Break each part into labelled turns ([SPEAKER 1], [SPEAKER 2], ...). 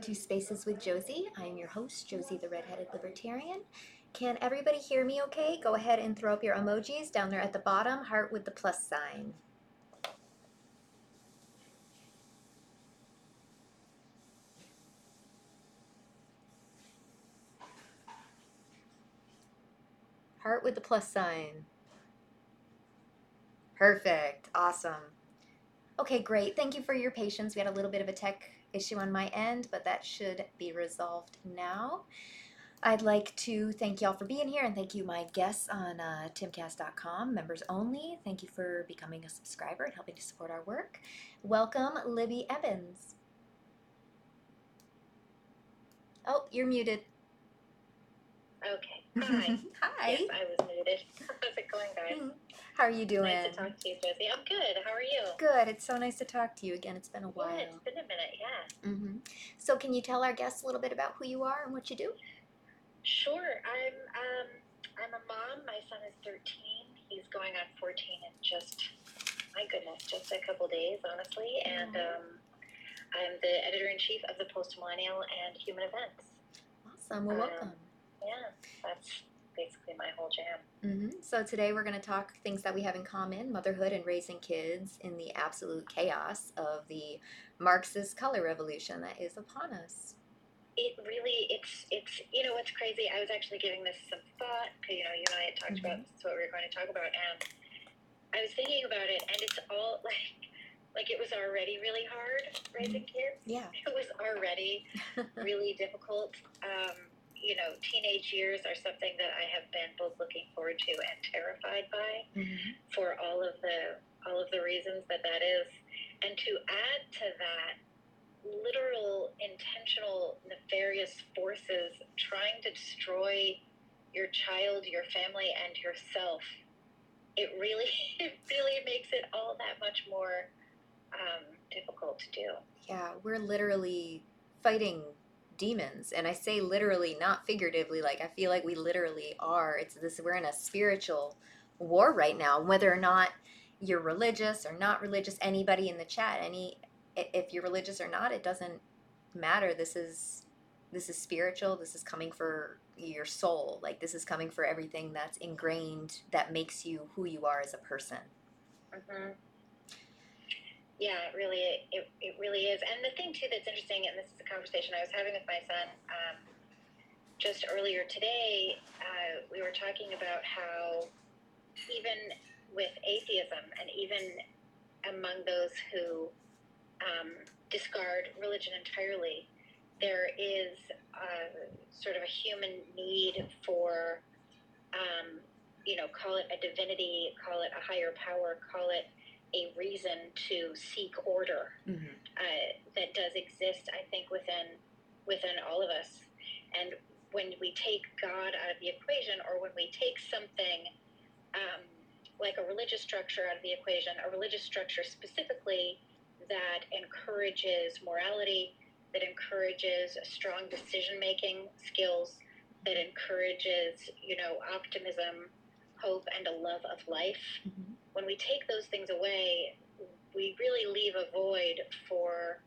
[SPEAKER 1] Two Spaces with Josie. I am your host, Josie the Redheaded Libertarian. Can everybody hear me okay? Go ahead and throw up your emojis down there at the bottom, heart with the plus sign. Heart with the plus sign. Perfect. Awesome. Okay, great. Thank you for your patience. We had a little bit of a tech issue on my end, but that should be resolved now. I'd like to thank y'all for being here and thank you, my guests on uh, timcast.com, members only. Thank you for becoming a subscriber and helping to support our work. Welcome, Libby Emmons. Oh, you're muted.
[SPEAKER 2] Okay. Hi.
[SPEAKER 1] Hi.
[SPEAKER 2] Yes, I was muted. How's it going, guys?
[SPEAKER 1] How are you doing?
[SPEAKER 2] Nice to talk to you, Josie. I'm good. How are you?
[SPEAKER 1] Good. It's so nice to talk to you again. It's been a while.
[SPEAKER 2] Yeah, it's been a minute, yeah.
[SPEAKER 1] hmm So, can you tell our guests a little bit about who you are and what you do?
[SPEAKER 2] Sure. I'm um I'm a mom. My son is 13. He's going on 14 in just my goodness, just a couple days, honestly. And um, I'm the editor in chief of the Post Millennial and Human Events.
[SPEAKER 1] Awesome. Well,
[SPEAKER 2] Um,
[SPEAKER 1] welcome.
[SPEAKER 2] Yeah, that's basically my whole jam.
[SPEAKER 1] hmm So today we're going to talk things that we have in common: motherhood and raising kids in the absolute chaos of the Marxist color revolution that is upon us.
[SPEAKER 2] it really it's it's you know what's crazy i was actually giving this some thought because you know you and i had talked about this is what we were going to talk about and i was thinking about it and it's all like like it was already really hard raising kids
[SPEAKER 1] Yeah.
[SPEAKER 2] it was already really difficult um, you know teenage years are something that i have been both looking forward to and terrified by
[SPEAKER 1] Mhm.
[SPEAKER 2] for all of the all of the reasons that that is and to add to that literal intentional nefarious forces trying to destroy your child your family and yourself it really it really makes it all that much more um, difficult to do
[SPEAKER 1] Yeah, we're literally fighting demons, and I say literally, not figuratively. Like I feel like we literally are. It's this. We're in a spiritual war right now. Whether or not you're religious or not religious, anybody in the chat, any if you're religious or not, it doesn't matter. This is this is spiritual. This is coming for your soul. Like this is coming for everything that's ingrained that makes you who you are as a person.
[SPEAKER 2] hmm Yeah, it really, it, it really is. And the thing too that's interesting, and this is a conversation I was having with my son um, just earlier today. Uh, we were talking about how even with atheism, and even among those who um, discard religion entirely, there is uh, sort of a human need for, um, you know, call it a divinity, call it a higher power, call it a reason to seek order
[SPEAKER 1] Mm-hmm.
[SPEAKER 2] uh, that does exist, I think, within within all of us. And when we take God out of the equation, or when we take something um, like a religious structure out of the equation, a religious structure specifically that encourages morality, that encourages strong decision making skills, that encourages, you know, optimism, hope, and a love of life
[SPEAKER 1] Mm-hmm.
[SPEAKER 2] When we take those things away, we really leave a void for,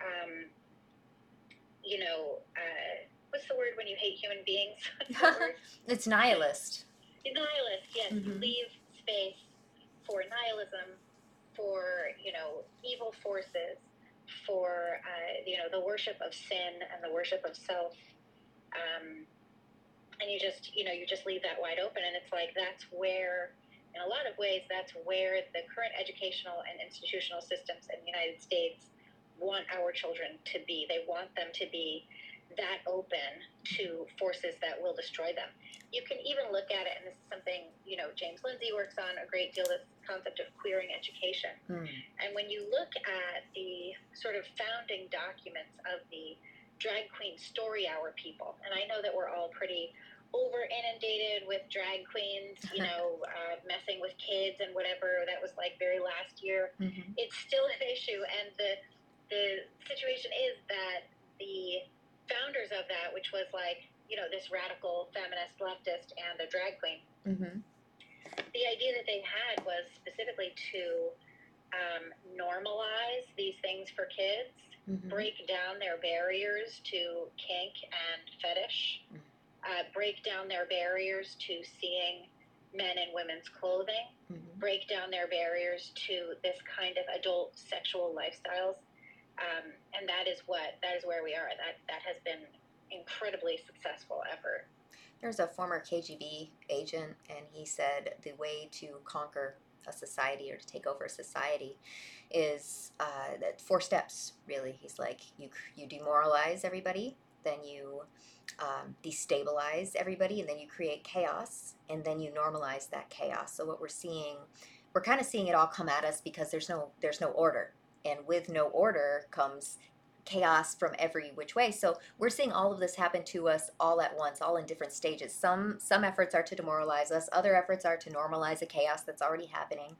[SPEAKER 2] um, you know, uh, what's the word when you hate human beings?
[SPEAKER 1] It's nihilist.
[SPEAKER 2] Nihilist, yes. You
[SPEAKER 1] Mhm.
[SPEAKER 2] leave space for nihilism, for, you know, evil forces, for, uh, you know, the worship of sin and the worship of self. Um, and you just, you know, you just leave that wide open. And it's like, that's where, in a lot of ways, that's where the current educational and institutional systems in the United States want our children to be. They want them to be that open to forces that will destroy them. You can even look at it, and this is something you know James Lindsay works on a great deal. This concept of queering education,
[SPEAKER 1] Hmm.
[SPEAKER 2] and when you look at the sort of founding documents of the drag queen story hour people, and I know that we're all pretty over inundated with drag queens, you know, uh, messing with kids and whatever. That was like very last year.
[SPEAKER 1] Mhm.
[SPEAKER 2] It's still an issue, and the the situation is that the founders of that, which was like you know this radical feminist leftist and a drag queen,
[SPEAKER 1] Mhm.
[SPEAKER 2] the idea that they had was specifically to um, normalize these things for kids,
[SPEAKER 1] Mhm.
[SPEAKER 2] break down their barriers to kink and fetish,
[SPEAKER 1] Mm.
[SPEAKER 2] Uh, break down their barriers to seeing men and women's clothing,
[SPEAKER 1] Mhm.
[SPEAKER 2] break down their barriers to this kind of adult sexual lifestyles. Um, and that is what that is where we are. That that has been incredibly successful effort.
[SPEAKER 1] There's a former KGB agent, and he said the way to conquer a society or to take over a society is uh, that four steps. Really, he's like you you demoralize everybody, then you um, destabilize everybody, and then you create chaos, and then you normalize that chaos. So what we're seeing, we're kind of seeing it all come at us because there's no there's no order, and with no order comes chaos from every which way. So we're seeing all of this happen to us all at once, all in different stages. Some some efforts are to demoralize us, other efforts are to normalize a chaos that's already happening.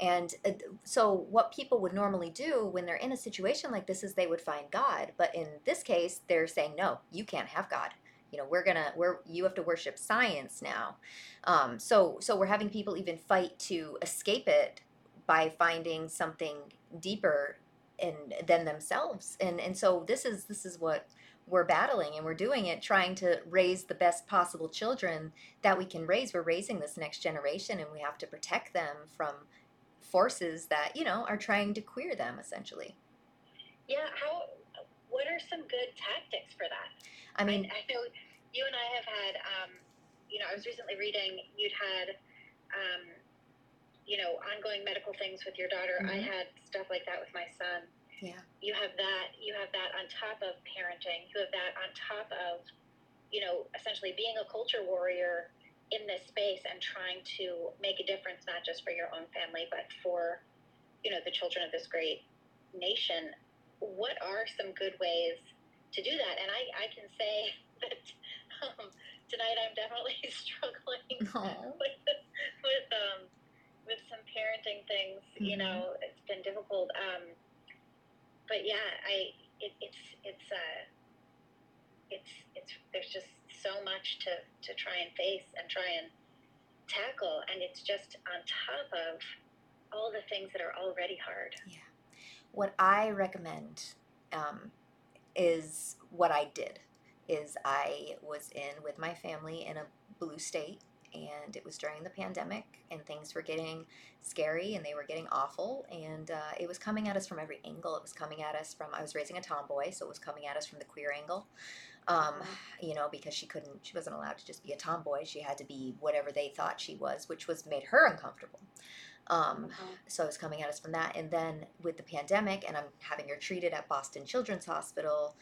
[SPEAKER 1] And uh, so what people would normally do when they're in a situation like this is they would find God, but in this case they're saying no, you can't have God. You know, we're gonna we're you have to worship science now. Um, so so we're having people even fight to escape it by finding something deeper and than themselves and and so this is this is what we're battling and we're doing it trying to raise the best possible children that we can raise we're raising this next generation and we have to protect them from forces that you know are trying to queer them essentially
[SPEAKER 2] Yeah, how? What are some good tactics for that?
[SPEAKER 1] i mean
[SPEAKER 2] I, I know you and I have had, um, you know, I was recently reading you'd had, um, you know, ongoing medical things with your daughter. I
[SPEAKER 1] Mhm.
[SPEAKER 2] had stuff like that with my son.
[SPEAKER 1] yeah
[SPEAKER 2] You have that. You have that on top of parenting. You have that on top of, you know, essentially being a culture warrior in this space and trying to make a difference not just for your own family but for, you know, the children of this great nation. What are some good ways to do that? And I, I can say that um, tonight I'm definitely struggling with with um with some parenting things you
[SPEAKER 1] Mhm.
[SPEAKER 2] know it's been difficult um but yeah i it, it's it's uh it's it's there's just so much to to try and face and try and tackle and it's just on top of all the things that are already hard. Yeah.
[SPEAKER 1] what I recommend um, is what I did is I was in with my family in a blue state and it was during the pandemic and things were getting scary and they were getting awful and uh, it was coming at us from every angle. It was coming at us from i was raising a tomboy so it was coming at us from the queer angle um, you know because she couldn't she wasn't allowed to just be a tomboy she had to be whatever they thought she was which was made her uncomfortable. Um, so it was coming at us from that and then with the pandemic and i'm having her treated at boston children's hospital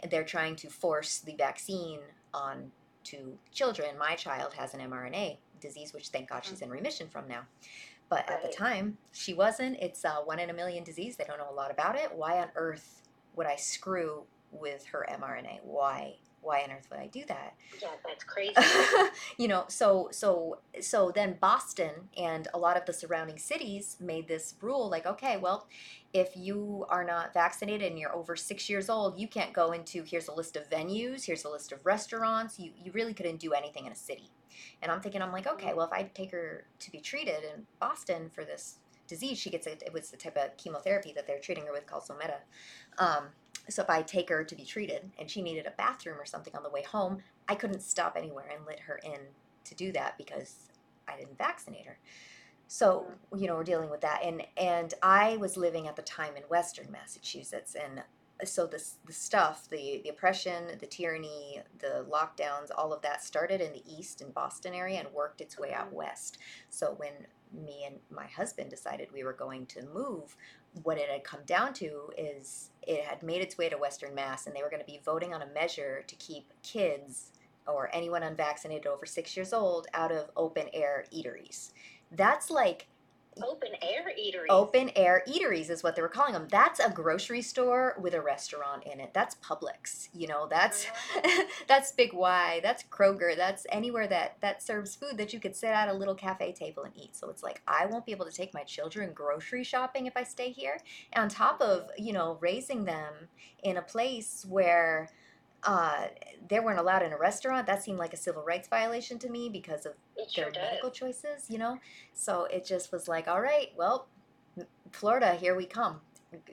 [SPEAKER 1] and they're trying to force the vaccine on to children. My child has an mrna disease which thank god she's in remission from now. But at the time she wasn't. It's a one in a million disease. They don't know a lot about it. Why on earth would i screw with her mrna. Why why on earth would i do that?
[SPEAKER 2] Yeah that's crazy.
[SPEAKER 1] You know so so so then boston and a lot of the surrounding cities made this rule like okay well if you are not vaccinated and you're over six years old you can't go into here's a list of venues here's a list of restaurants you, you really couldn't do anything in a city. And i'm thinking i'm like okay well if i take her to be treated in boston for this disease she gets a, it was the type of chemotherapy that they're treating her with called someta um, so if I take her to be treated and she needed a bathroom or something on the way home, I couldn't stop anywhere and let her in to do that because I didn't vaccinate her. So you know we're dealing with that, and and I was living at the time in Western Massachusetts, and so this the stuff, the the oppression, the tyranny, the lockdowns, all of that started in the east in Boston area and worked its way out mm-hmm. west. So when me and my husband decided we were going to move, what it had come down to is it had made its way to Western Mass, and they were going to be voting on a measure to keep kids or anyone unvaccinated over six years old out of open air eateries. That's like
[SPEAKER 2] Open air eateries.
[SPEAKER 1] open air eateries is what they were calling them. That's a grocery store with a restaurant in it. That's Publix. You know, that's mm-hmm. that's Big Y. That's Kroger. That's anywhere that that serves food that you could sit at a little cafe table and eat. So it's like I won't be able to take my children grocery shopping if I stay here. And on top of mm-hmm. you know raising them in a place where uh, they weren't allowed in a restaurant. That seemed like a civil rights violation to me because of
[SPEAKER 2] It
[SPEAKER 1] their
[SPEAKER 2] does.
[SPEAKER 1] medical choices, you know? So it just was like, all right, well, Florida, here we come.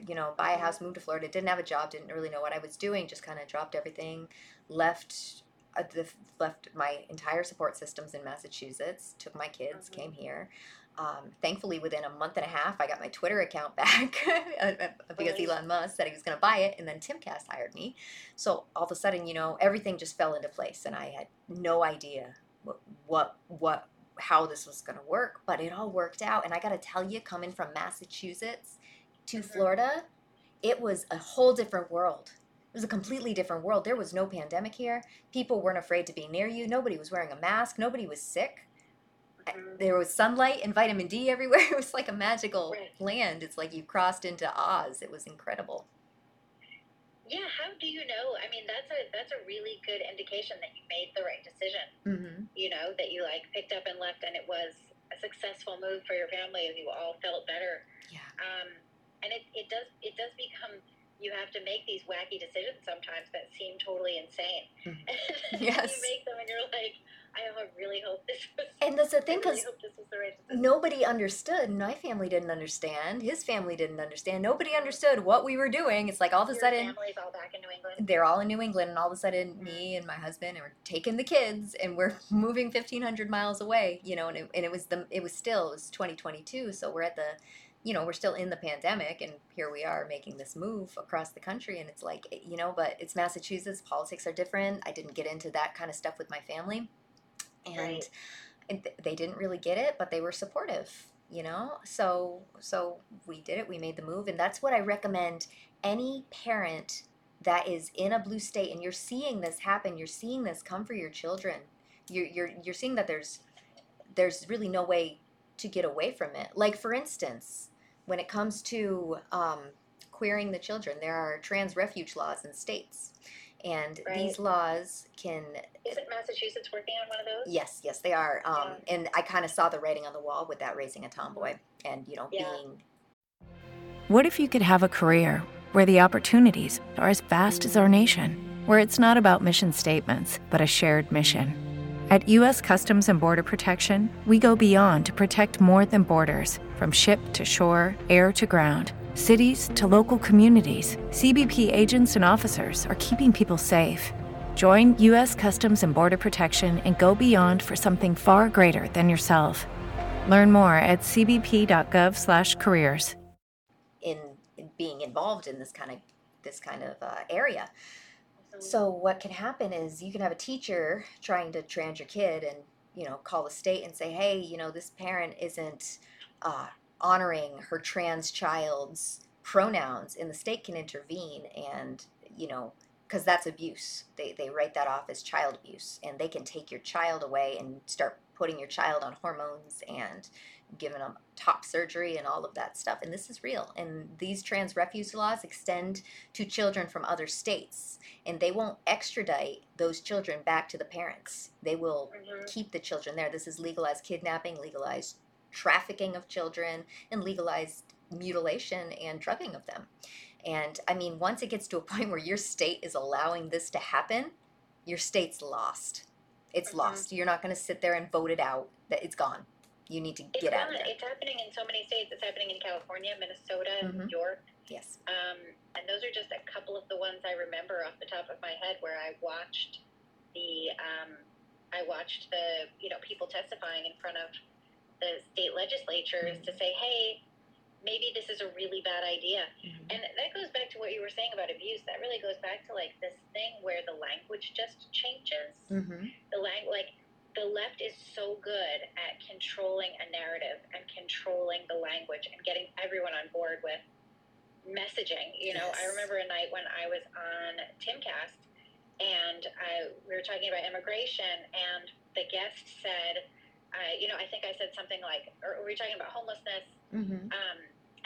[SPEAKER 1] You know, buy a house, move to Florida. Didn't have a job, didn't really know what I was doing, just kind of dropped everything, left. Uh, left my entire support systems in Massachusetts, took my kids,
[SPEAKER 2] Mhm.
[SPEAKER 1] came here. Um, thankfully, within a month and a half, I got my Twitter account back uh, because Elon Musk said he was going to buy it, and then Timcast hired me. So all of a sudden, you know, everything just fell into place, and I had no idea what what what how this was going to work, but it all worked out. And I got to tell you, coming from Massachusetts to
[SPEAKER 2] Mhm.
[SPEAKER 1] Florida, it was a whole different world. It was a completely different world. There was no pandemic here. People weren't afraid to be near you. Nobody was wearing a mask. Nobody was sick. There was sunlight and vitamin D everywhere. It was like a magical
[SPEAKER 2] Right.
[SPEAKER 1] land. It's like you crossed into Oz. It was incredible.
[SPEAKER 2] Yeah, how do you know? I mean, that's a that's a really good indication that you made the right decision.
[SPEAKER 1] Mm-hmm.
[SPEAKER 2] You know, that you like picked up and left, and it was a successful move for your family, and you all felt better.
[SPEAKER 1] Yeah.
[SPEAKER 2] Um, and it, it does it does become you have to make these wacky decisions sometimes that seem totally insane.
[SPEAKER 1] Mhm. Yes.
[SPEAKER 2] you make them, and you're like, I really hope this was.
[SPEAKER 1] And that's the thing, because
[SPEAKER 2] hope this was the right
[SPEAKER 1] nobody understood. My family didn't understand. His family didn't understand. Nobody understood what we were doing. It's like all of a
[SPEAKER 2] Your
[SPEAKER 1] sudden
[SPEAKER 2] family's all back in New England.
[SPEAKER 1] they're all in New England, and all of a sudden mm-hmm. me and my husband we're taking the kids and we're moving fifteen hundred miles away. You know, and it, and it was the it was still it was twenty twenty two, so we're at the you know we're still in the pandemic and here we are making this move across the country and it's like you know but it's massachusetts politics are different i didn't get into that kind of stuff with my family and
[SPEAKER 2] Right.
[SPEAKER 1] th- they didn't really get it but they were supportive you know? So so we did it we made the move and that's what i recommend any parent that is in a blue state and you're seeing this happen you're seeing this come for your children. You're you're, you're seeing that there's there's really no way to get away from it. Like for instance when it comes to um, queering the children there are trans refuge laws in states and these laws can
[SPEAKER 2] Is it Massachusetts working on one of those?
[SPEAKER 1] Yes, yes, they are. Um, And I kind of saw the writing on the wall with that raising a tomboy and, you know,
[SPEAKER 2] Yeah.
[SPEAKER 1] being.
[SPEAKER 3] What if you could have a career where the opportunities are as vast as our nation, where it's not about mission statements, but a shared mission? At U.S. Customs and Border Protection, we go beyond to protect more than borders from ship to shore, air to ground. Cities to local communities, CBP agents and officers are keeping people safe. Join U.S. Customs and Border Protection and go beyond for something far greater than yourself. Learn more at cbp.gov/careers.
[SPEAKER 1] in, in being involved in this kind of this kind of uh, area. So what can happen is you can have a teacher trying to trans your kid and you know call the state and say, hey, you know this parent isn't uh, honoring her trans child's pronouns, and the state can intervene and you know because that's abuse. They they write that off as child abuse, and they can take your child away and start putting your child on hormones and giving them top surgery and all of that stuff. And this is real. And these trans refuge laws extend to children from other states, and they won't extradite those children back to the parents. They will
[SPEAKER 2] Mhm.
[SPEAKER 1] keep the children there. This is legalized kidnapping, legalized trafficking of children, and legalized mutilation and drugging of them. And I mean, once it gets to a point where your state is allowing this to happen, your state's lost. It's
[SPEAKER 2] Mhm.
[SPEAKER 1] lost. You're not going to sit there and vote it out. That it's gone. You need to
[SPEAKER 2] It's
[SPEAKER 1] get out
[SPEAKER 2] gone.
[SPEAKER 1] of there.
[SPEAKER 2] It's happening in so many states. It's happening in California, Minnesota,
[SPEAKER 1] Mhm.
[SPEAKER 2] New York.
[SPEAKER 1] Yes.
[SPEAKER 2] Um, and those are just a couple of the ones I remember off the top of my head where I watched the um, I watched the you know people testifying in front of the state legislatures to say, hey, maybe this is a really bad idea. And that goes back to what you were saying about abuse. That really goes back to like this thing where the language just changes.
[SPEAKER 1] Mm-hmm.
[SPEAKER 2] The lang- like the left is so good at controlling a narrative and controlling the language and getting everyone on board with messaging. You know, I remember a night when I was on Timcast and I, we were talking about immigration, and the guest said, uh, you know, I think I said something like, or we talking about homelessness,
[SPEAKER 1] Mm-hmm.
[SPEAKER 2] um,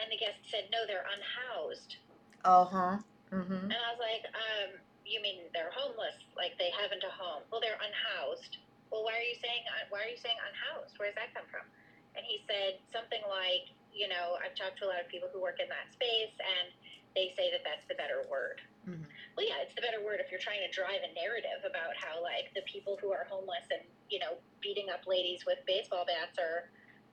[SPEAKER 2] and the guest said, no, they're unhoused.
[SPEAKER 1] Uh huh. Mm-hmm.
[SPEAKER 2] And I was like, um, you mean they're homeless? Like they haven't a home? Well, they're unhoused. Well, why are you saying uh, why are you saying unhoused? Where does that come from? And he said something like, you know, I've talked to a lot of people who work in that space, and they say that that's the better word.
[SPEAKER 1] Mhm.
[SPEAKER 2] Well, yeah, it's the better word if you're trying to drive a narrative about how like the people who are homeless and you know beating up ladies with baseball bats are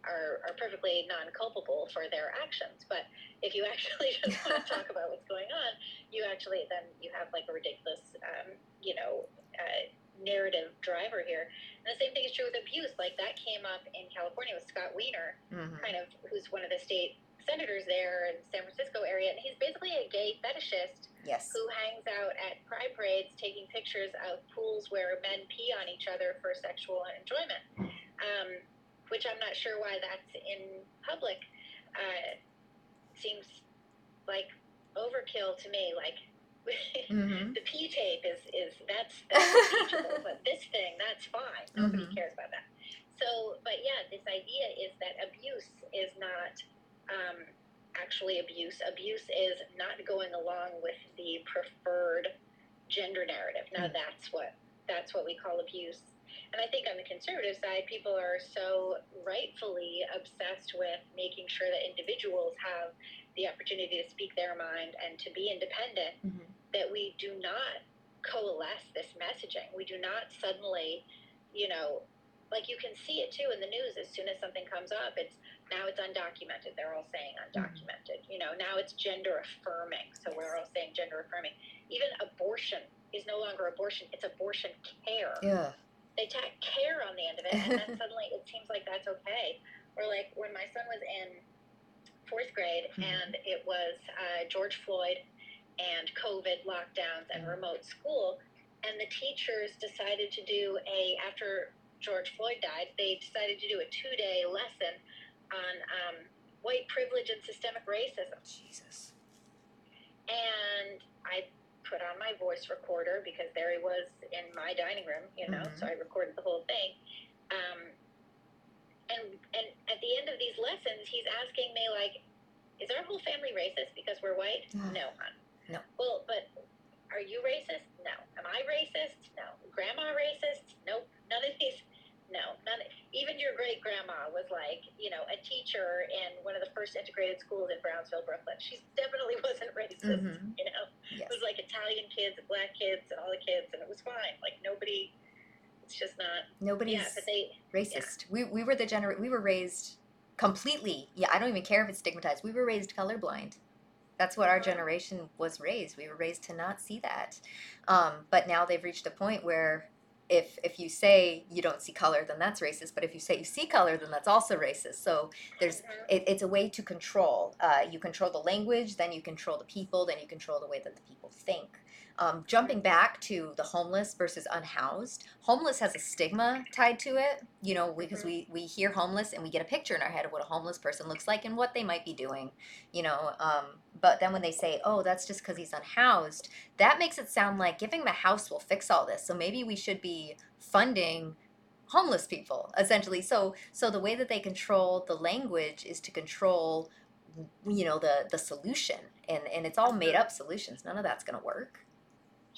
[SPEAKER 2] are, are perfectly non-culpable for their actions. But if you actually just want to talk about what's going on, you actually then you have like a ridiculous, um, you know, uh, narrative driver here. And the same thing is true with abuse. Like that came up in California with Scott Wiener,
[SPEAKER 1] Mm-hmm.
[SPEAKER 2] kind of who's one of the state senators there in San Francisco area, and he's basically a gay fetishist
[SPEAKER 1] Yes.
[SPEAKER 2] who hangs out at pride parades taking pictures of pools where men pee on each other for sexual enjoyment. Um, which I'm not sure why that's in public. Uh, seems like overkill to me. Like
[SPEAKER 1] Mm-hmm.
[SPEAKER 2] the P tape is is that's that's but this thing that's fine. Nobody
[SPEAKER 1] Mhm.
[SPEAKER 2] cares about that. So, but yeah, this idea is that abuse is not um, actually abuse. Abuse is not going along with the preferred gender narrative. Now,
[SPEAKER 1] Mm.
[SPEAKER 2] that's what that's what we call abuse. And I think on the conservative side, people are so rightfully obsessed with making sure that individuals have the opportunity to speak their mind and to be independent
[SPEAKER 1] Mhm.
[SPEAKER 2] that we do not coalesce this messaging. We do not suddenly, you know, like you can see it too in the news as soon as something comes up. It's now it's undocumented. They're all saying undocumented. You know, now it's gender affirming. So we're all saying gender affirming. Even abortion is no longer abortion, it's abortion care
[SPEAKER 1] Yeah.
[SPEAKER 2] they tack care on the end of it, and then suddenly it seems like that's okay. Or like when my son was in fourth grade,
[SPEAKER 1] Mhm.
[SPEAKER 2] and it was uh, George Floyd and COVID lockdowns and
[SPEAKER 1] Mhm.
[SPEAKER 2] remote school, and the teachers decided to do a after George Floyd died, they decided to do a two day lesson on um, white privilege and systemic racism
[SPEAKER 1] Jesus.
[SPEAKER 2] and I put on my voice recorder because there he was in my dining room, you know,
[SPEAKER 1] Mhm.
[SPEAKER 2] so I recorded the whole thing. Um, and and at the end of these lessons, he's asking me like, "Is our whole family racist because we're white?"
[SPEAKER 1] Ugh.
[SPEAKER 2] no, hon.
[SPEAKER 1] No.
[SPEAKER 2] Well, but are you racist? No. Am I racist? No. Grandma racist? Nope. None of these. No. None. Even your great grandma was like, you know, a teacher in one of the first integrated schools in Brownsville, Brooklyn. She definitely wasn't racist.
[SPEAKER 1] Mhm.
[SPEAKER 2] You know,
[SPEAKER 1] Yes.
[SPEAKER 2] it was like Italian kids and black kids and all the kids, and it was fine. Like nobody. It's just not.
[SPEAKER 1] Nobody's
[SPEAKER 2] Yeah, they.
[SPEAKER 1] racist. We we were the gener we were raised completely. Yeah, I don't even care if it's stigmatized. We were raised colorblind. That's what our
[SPEAKER 2] Uh-huh.
[SPEAKER 1] generation was raised. We were raised to not see that. Um, but now they've reached a point where if if you say you don't see color, then that's racist. But if you say you see color, then that's also racist. So there's
[SPEAKER 2] Mhm.
[SPEAKER 1] it, it's a way to control. Uh, you control the language, then you control the people, then you control the way that the people think. Um, jumping back to the homeless versus unhoused, homeless has a stigma tied to it. You know, because we we hear homeless and we get a picture in our head of what a homeless person looks like and what they might be doing. You know, um, but then when they say, "Oh, that's just because he's unhoused," that makes it sound like giving him a house will fix all this. So maybe we should be funding homeless people essentially so so the way that they control the language is to control you know the the solution and and it's all made up solutions none of that's going to work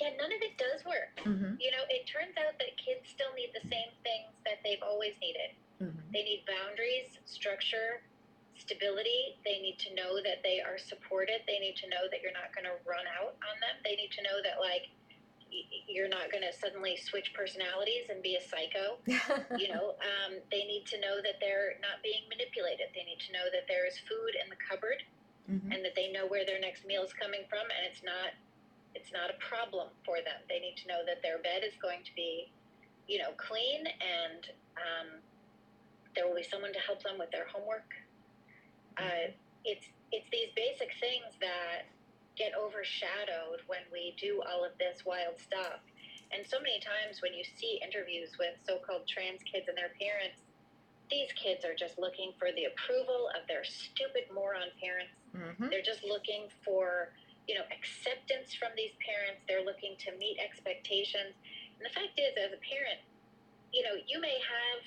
[SPEAKER 2] Yeah, none of it does work.
[SPEAKER 1] mm-hmm.
[SPEAKER 2] You know, it turns out that kids still need the same things that they've always needed.
[SPEAKER 1] Mm-hmm.
[SPEAKER 2] They need boundaries, structure, stability. They need to know that they are supported. They need to know that you're not going to run out on them. They need to know that, like, you're not going to suddenly switch personalities and be a psycho. You know, um, they need to know that they're not being manipulated. They need to know that there is food in the cupboard
[SPEAKER 1] mm-hmm.
[SPEAKER 2] and that they know where their next meal is coming from and it's not it's not a problem for them. They need to know that their bed is going to be you know clean and um, there will be someone to help them with their homework. Uh, it's it's these basic things that get overshadowed when we do all of this wild stuff. And so many times when you see interviews with so-called trans kids and their parents these kids are just looking for the approval of their stupid moron parents.
[SPEAKER 1] Mm-hmm.
[SPEAKER 2] They're just looking for, you know, acceptance from these parents. They're looking to meet expectations. And the fact is, as a parent, you know, you may have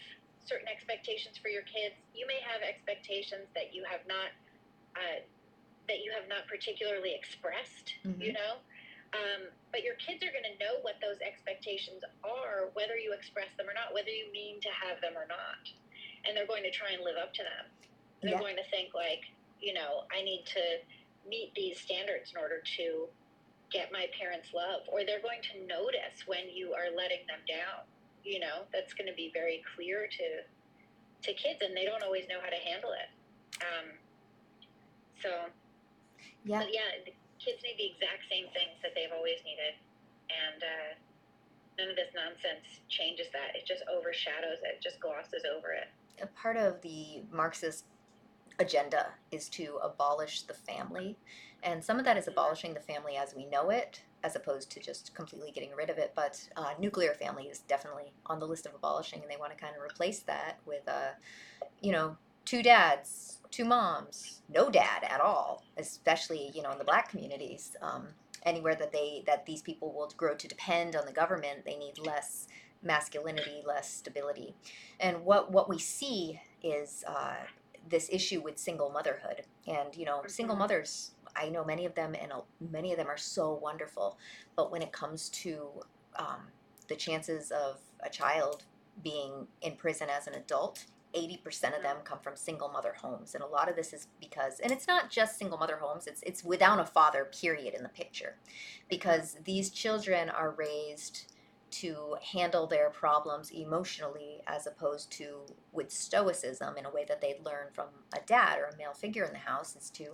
[SPEAKER 2] certain expectations for your kids. You may have expectations that you have not, uh, that you have not particularly expressed. You
[SPEAKER 1] Mhm.
[SPEAKER 2] know, um, but your kids are going to know what those expectations are, whether you express them or not, whether you mean to have them or not, and they're going to try and live up to them. They're
[SPEAKER 1] Yeah.
[SPEAKER 2] going to think like, you know, I need to meet these standards in order to get my parents' love, or they're going to notice when you are letting them down. You know, that's going to be very clear to to kids, and they don't always know how to handle it. Um, so,
[SPEAKER 1] Yeah.
[SPEAKER 2] but yeah, the kids need the exact same things that they've always needed, and uh, none of this nonsense changes that. It just overshadows it, just glosses over it.
[SPEAKER 1] a part of the Marxist agenda is to abolish the family. And some of that is abolishing the family as we know it, as opposed to just completely getting rid of it. But uh, nuclear family is definitely on the list of abolishing, and they want to kind of replace that with, uh, you know, two dads, two moms, no dad at all, especially, you know, in the black communities. Um, anywhere that they that these people will grow to depend on the government, they need less masculinity, less stability. And what what we see is uh, this issue with single motherhood. And you know, single
[SPEAKER 2] Mhm.
[SPEAKER 1] mothers, I know many of them, and many of them are so wonderful. But when it comes to um, the chances of a child being in prison as an adult, 80% of them come from single mother homes. And a lot of this is because, and it's not just single mother homes, it's, it's without a father, period, in the picture. Because these children are raised to handle their problems emotionally as opposed to with stoicism in a way that they'd learn from a dad or a male figure in the house is to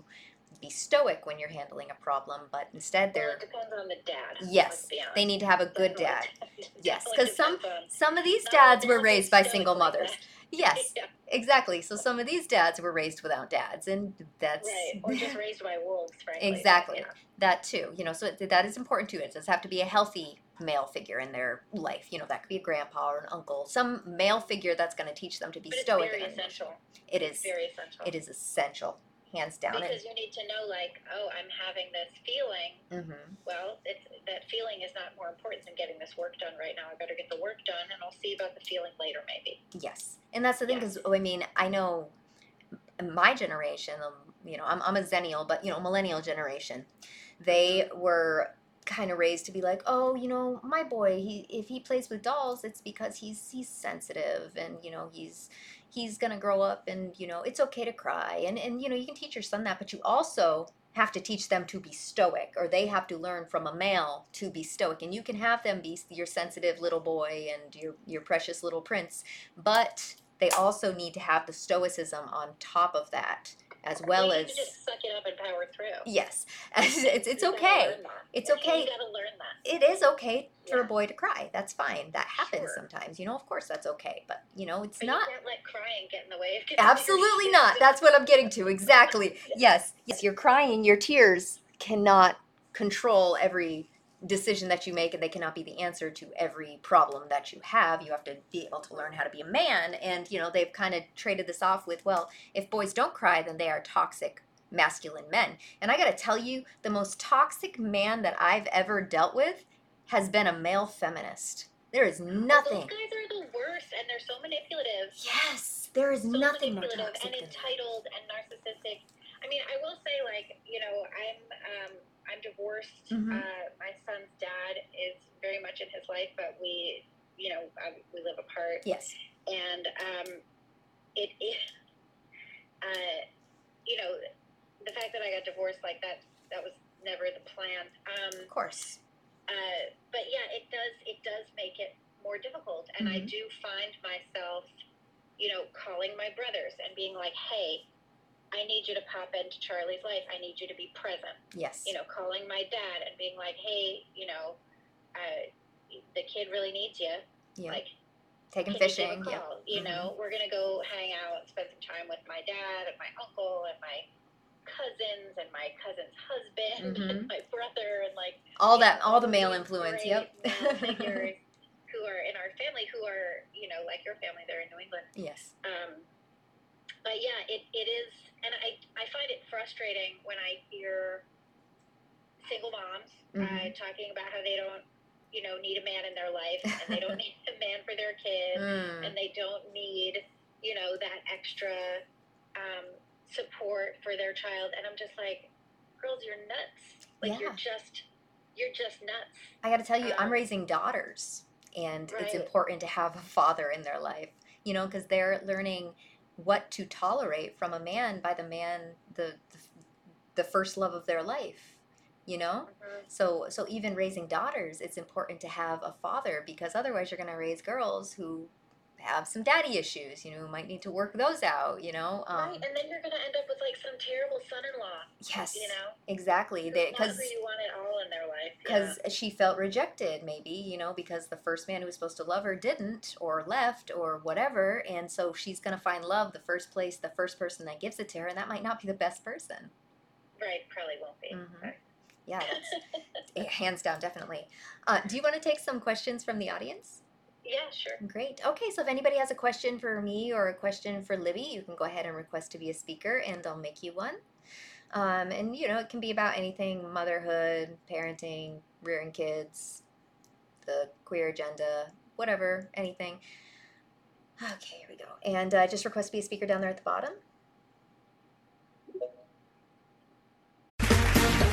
[SPEAKER 1] be stoic when you're handling a problem, but instead they're
[SPEAKER 2] it depends on the dad.
[SPEAKER 1] Yes,
[SPEAKER 2] let's be honest.
[SPEAKER 1] they need to have a good dad. Yes, because some- Some of these dads were raised by single mothers. Yes,
[SPEAKER 2] Yeah,
[SPEAKER 1] exactly. So some of these dads were raised without dads, and that's
[SPEAKER 2] right. Or just raised by wolves, frankly.
[SPEAKER 1] Exactly.
[SPEAKER 2] Yeah.
[SPEAKER 1] that too. You know, so that is important too. It does have to be a healthy male figure in their life. You know, that could be a grandpa or an uncle, some male figure that's going to teach them to be
[SPEAKER 2] But it's
[SPEAKER 1] stoic.
[SPEAKER 2] very essential.
[SPEAKER 1] It
[SPEAKER 2] It's very essential.
[SPEAKER 1] It is essential, hands down.
[SPEAKER 2] because you need to know, like, oh, I'm having this feeling.
[SPEAKER 1] And, hmm
[SPEAKER 2] Well, it's that feeling is not more important than getting this work done right now. I better get the work done, and I'll see about the feeling later, maybe.
[SPEAKER 1] Yes, and that's the thing because I mean I know my generation, um, you know, I'm I'm a xennial, but you know, millennial generation, they were kind of raised to be like, oh, you know, my boy, he if he plays with dolls, it's because he's he's sensitive and you know he's he's gonna grow up and you know it's okay to cry. And and you know you can teach your son that, but you also have to teach them to be stoic or they have to learn from a male to be stoic. And you can have them be your sensitive little boy and your your precious little prince but they also need to have the stoicism on top of that as well as
[SPEAKER 2] just suck it up and power through.
[SPEAKER 1] yes it's it's
[SPEAKER 2] You
[SPEAKER 1] okay. It's
[SPEAKER 2] You
[SPEAKER 1] okay.
[SPEAKER 2] gotta learn that.
[SPEAKER 1] it is okay for a boy to cry that's fine that happens
[SPEAKER 2] Sure.
[SPEAKER 1] sometimes you know of course that's okay but you know it's
[SPEAKER 2] But
[SPEAKER 1] not
[SPEAKER 2] you can't let crying get in the way of
[SPEAKER 1] Absolutely not. That's what I'm getting to. Exactly. Yes. Yes, you're crying, your tears cannot control every decision that you make and they cannot be the answer to every problem that you have. You have to be able to learn how to be a man and you know, they've kind of traded this off with, well, if boys don't cry, then they are toxic masculine men. And I got to tell you, the most toxic man that I've ever dealt with has been a male feminist. There is
[SPEAKER 2] Those
[SPEAKER 1] nothing.
[SPEAKER 2] guys are the worst, and they're so manipulative.
[SPEAKER 1] Yes, there is
[SPEAKER 2] so
[SPEAKER 1] nothing more
[SPEAKER 2] manipulative
[SPEAKER 1] toxic
[SPEAKER 2] and entitled and narcissistic. I mean, I will say, like, you know, I'm um, I'm divorced.
[SPEAKER 1] Mhm.
[SPEAKER 2] Uh, my son's dad is very much in his life, but we, you know, uh, we live apart,
[SPEAKER 1] Yes.
[SPEAKER 2] and um, it, it uh, you know, the fact that I got divorced like that that was never the plan. Um,
[SPEAKER 1] Of course.
[SPEAKER 2] uh, but yeah, it does it does make it more difficult, and I
[SPEAKER 1] Mhm.
[SPEAKER 2] do find myself, you know, calling my brothers and being like, "Hey, I need you to pop into Charlie's life. I need you to be present."
[SPEAKER 1] Yes.
[SPEAKER 2] You know, calling my dad and being like, "Hey, you know, uh, the kid really needs you.
[SPEAKER 1] yeah.
[SPEAKER 2] Like,
[SPEAKER 1] Take him
[SPEAKER 2] can you
[SPEAKER 1] fishing. Yeah.
[SPEAKER 2] You know, we're gonna go hang out, and spend some time with my dad and my uncle and my cousins and my cousin's husband
[SPEAKER 1] Mhm.
[SPEAKER 2] and my brother and like
[SPEAKER 1] All that,
[SPEAKER 2] know,
[SPEAKER 1] all the male influence. Yep.
[SPEAKER 2] figures who are in our family who are, you know, like your family, they're in New England.
[SPEAKER 1] yes.
[SPEAKER 2] Um, but yeah, it, it is, and I, I find it frustrating when I hear single moms uh,
[SPEAKER 1] Mhm.
[SPEAKER 2] talking about how they don't, you know, need a man in their life and they don't need a man for their kids
[SPEAKER 1] Mm.
[SPEAKER 2] and they don't need, you know, that extra um, support for their child. And I'm just like, girls, you're nuts. Like you're just, you're just nuts.
[SPEAKER 1] I got to tell you, I'm
[SPEAKER 2] Um,
[SPEAKER 1] raising daughters, and it's important to have a father in their life, you know, because they're learning what to tolerate from a man by the man, the, the the first love of their life, you know.
[SPEAKER 2] Mhm.
[SPEAKER 1] So so even raising daughters, it's important to have a father because otherwise you're going to raise girls who have some daddy issues, you know, might need to work those out, you know. Um,
[SPEAKER 2] right. And then you're going to end up with like some terrible son in law,
[SPEAKER 1] yes,
[SPEAKER 2] you know?
[SPEAKER 1] exactly.
[SPEAKER 2] It's
[SPEAKER 1] They
[SPEAKER 2] not
[SPEAKER 1] because
[SPEAKER 2] you want at all in their life. yeah.
[SPEAKER 1] because she felt rejected maybe you know because the first man who was supposed to love her didn't or left or whatever and so she's going to find love the first place the first person that gives it to her and that might not be the best person
[SPEAKER 2] Right, probably won't be.
[SPEAKER 1] Mhm.
[SPEAKER 2] Right.
[SPEAKER 1] yeah that's eh, hands down definitely uh, do you want to take some questions from the audience
[SPEAKER 2] Yeah, sure.
[SPEAKER 1] great okay so if anybody has a question for me or a question for libby you can go ahead and request to be a speaker and i'll make you one um, and you know it can be about anything motherhood parenting rearing kids the queer agenda whatever anything okay here we go and uh, just request to be a speaker down there at the bottom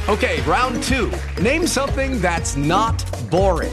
[SPEAKER 4] Okay, round two. Name something that's not boring.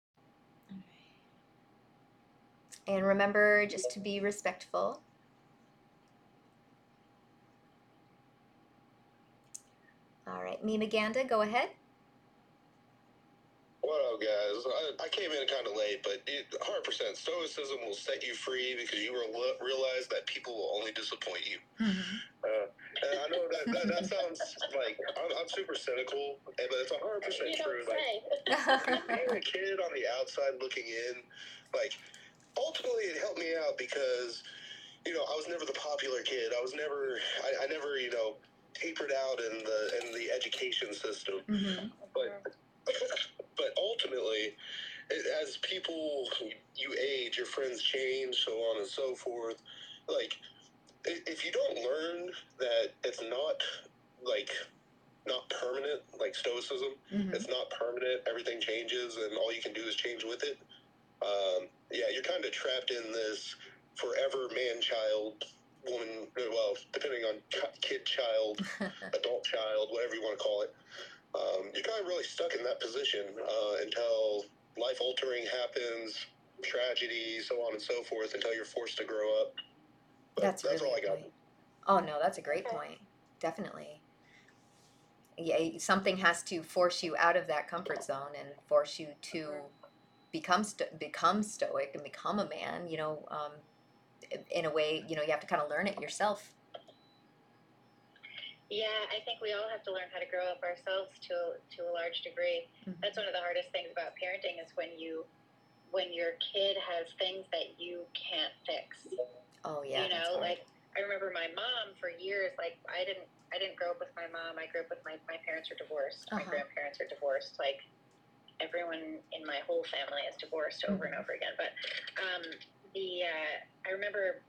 [SPEAKER 1] And remember just to be respectful all right mima ganda go ahead
[SPEAKER 5] What up, guys? I, I came in kind of late, but it, 100% stoicism will set you free because you will realize that people will only disappoint you. Uh, and I know that, that, that sounds like I'm, I'm super cynical, but it's 100%
[SPEAKER 2] You
[SPEAKER 5] true.
[SPEAKER 2] don't
[SPEAKER 5] Like,
[SPEAKER 2] say.
[SPEAKER 5] being a kid on the outside looking in, like, ultimately it helped me out because, you know, I was never the popular kid. I was never, I, I never, you know, tapered out in the in the education system.
[SPEAKER 1] mm-hmm.
[SPEAKER 5] But but ultimately, it, as people you age, your friends change, so on and so forth. Like, if you don't learn that it's not like not permanent, like stoicism,
[SPEAKER 1] Mm-hmm.
[SPEAKER 5] it's not permanent. Everything changes, and all you can do is change with it. Um, yeah, you're kind of trapped in this forever man child woman. Well, depending on kid child, adult child, whatever you want to call it. Um, you're kind of really stuck in that position uh, until life altering happens, tragedy, so on and so forth, until you're forced to grow up. But
[SPEAKER 1] That's,
[SPEAKER 5] that's
[SPEAKER 1] really
[SPEAKER 5] all I got.
[SPEAKER 1] point. Oh no, that's a great point. Definitely. Yeah, something has to force you out of that comfort zone and force you to become sto- become stoic and become a man. You know, um, in a way, you know, you have to kind of learn it yourself.
[SPEAKER 2] Yeah, I think we all have to learn how to grow up ourselves to to a large degree.
[SPEAKER 1] Mhm.
[SPEAKER 2] That's one of the hardest things about parenting is when you when your kid has things that you can't fix.
[SPEAKER 1] Oh yeah,
[SPEAKER 2] you know, like I remember my mom for years. Like I didn't I didn't grow up with my mom. I grew up with my my parents are divorced. My
[SPEAKER 1] Uh-huh.
[SPEAKER 2] grandparents are divorced. Like everyone in my whole family is divorced over and over again. But um, the uh, I remember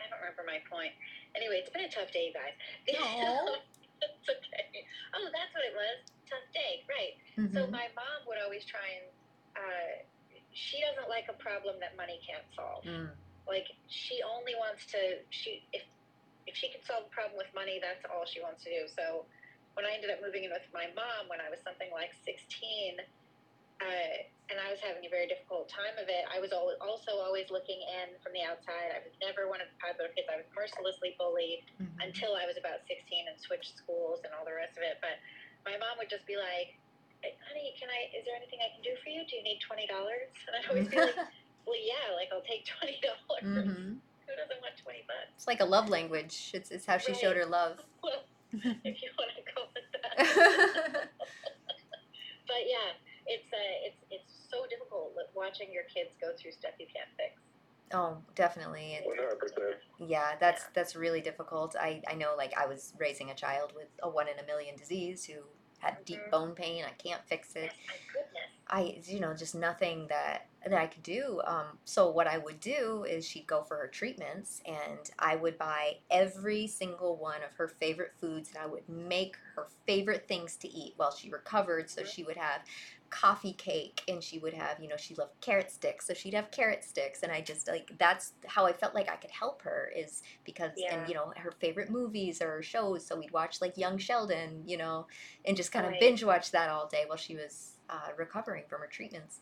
[SPEAKER 2] I don't remember my point. Anyway, it's been a tough day, guys.
[SPEAKER 1] Aw.
[SPEAKER 2] it's okay. Oh, that's what it was. Tough day, right? So
[SPEAKER 1] Mhm.
[SPEAKER 2] my mom would always try and. Uh, she doesn't like a problem that money can't solve.
[SPEAKER 1] Mm.
[SPEAKER 2] Like she only wants to. She if if she can solve a problem with money, that's all she wants to do. So when I ended up moving in with my mom when I was something like sixteen, uh, and I was having a very difficult time of it, I was al- also always looking in from the outside. I was never one of the popular kids. I was mercilessly bullied
[SPEAKER 1] Mhm.
[SPEAKER 2] until I was about 16 and switched schools and all the rest of it. But my mom would just be like, honey, can I, is there anything I can do for you? Do you need $20? And I'd always be like, well, yeah, like I'll take $20. dollars
[SPEAKER 1] Mhm.
[SPEAKER 2] Who doesn't want 20 bucks?
[SPEAKER 1] It's like a love language. It's, it's how she showed her love.
[SPEAKER 2] Well, if you want to that. but yeah, it's uh, it's it's so difficult watching your kids go through stuff you can't fix.
[SPEAKER 1] Oh, definitely. It-
[SPEAKER 5] One hundred percent.
[SPEAKER 1] yeah, that's that's really difficult. I I know like I was raising a child with a one in a million disease who had deep
[SPEAKER 2] Mhm.
[SPEAKER 1] bone pain. I can't fix it.
[SPEAKER 2] My goodness.
[SPEAKER 1] I you know just nothing that that I could do. Um, so what I would do is she'd go for her treatments, and I would buy every single one of her favorite foods, and I would make her favorite things to eat while she recovered. So she would have coffee cake, and she would have you know she loved carrot sticks, so she'd have carrot sticks, and I just like that's how I felt like I could help her is because
[SPEAKER 2] Yeah.
[SPEAKER 1] and you know her favorite movies or shows. So we'd watch like Young Sheldon, you know, and just kind of
[SPEAKER 2] Right.
[SPEAKER 1] binge watch that all day while she was uh, recovering from her treatments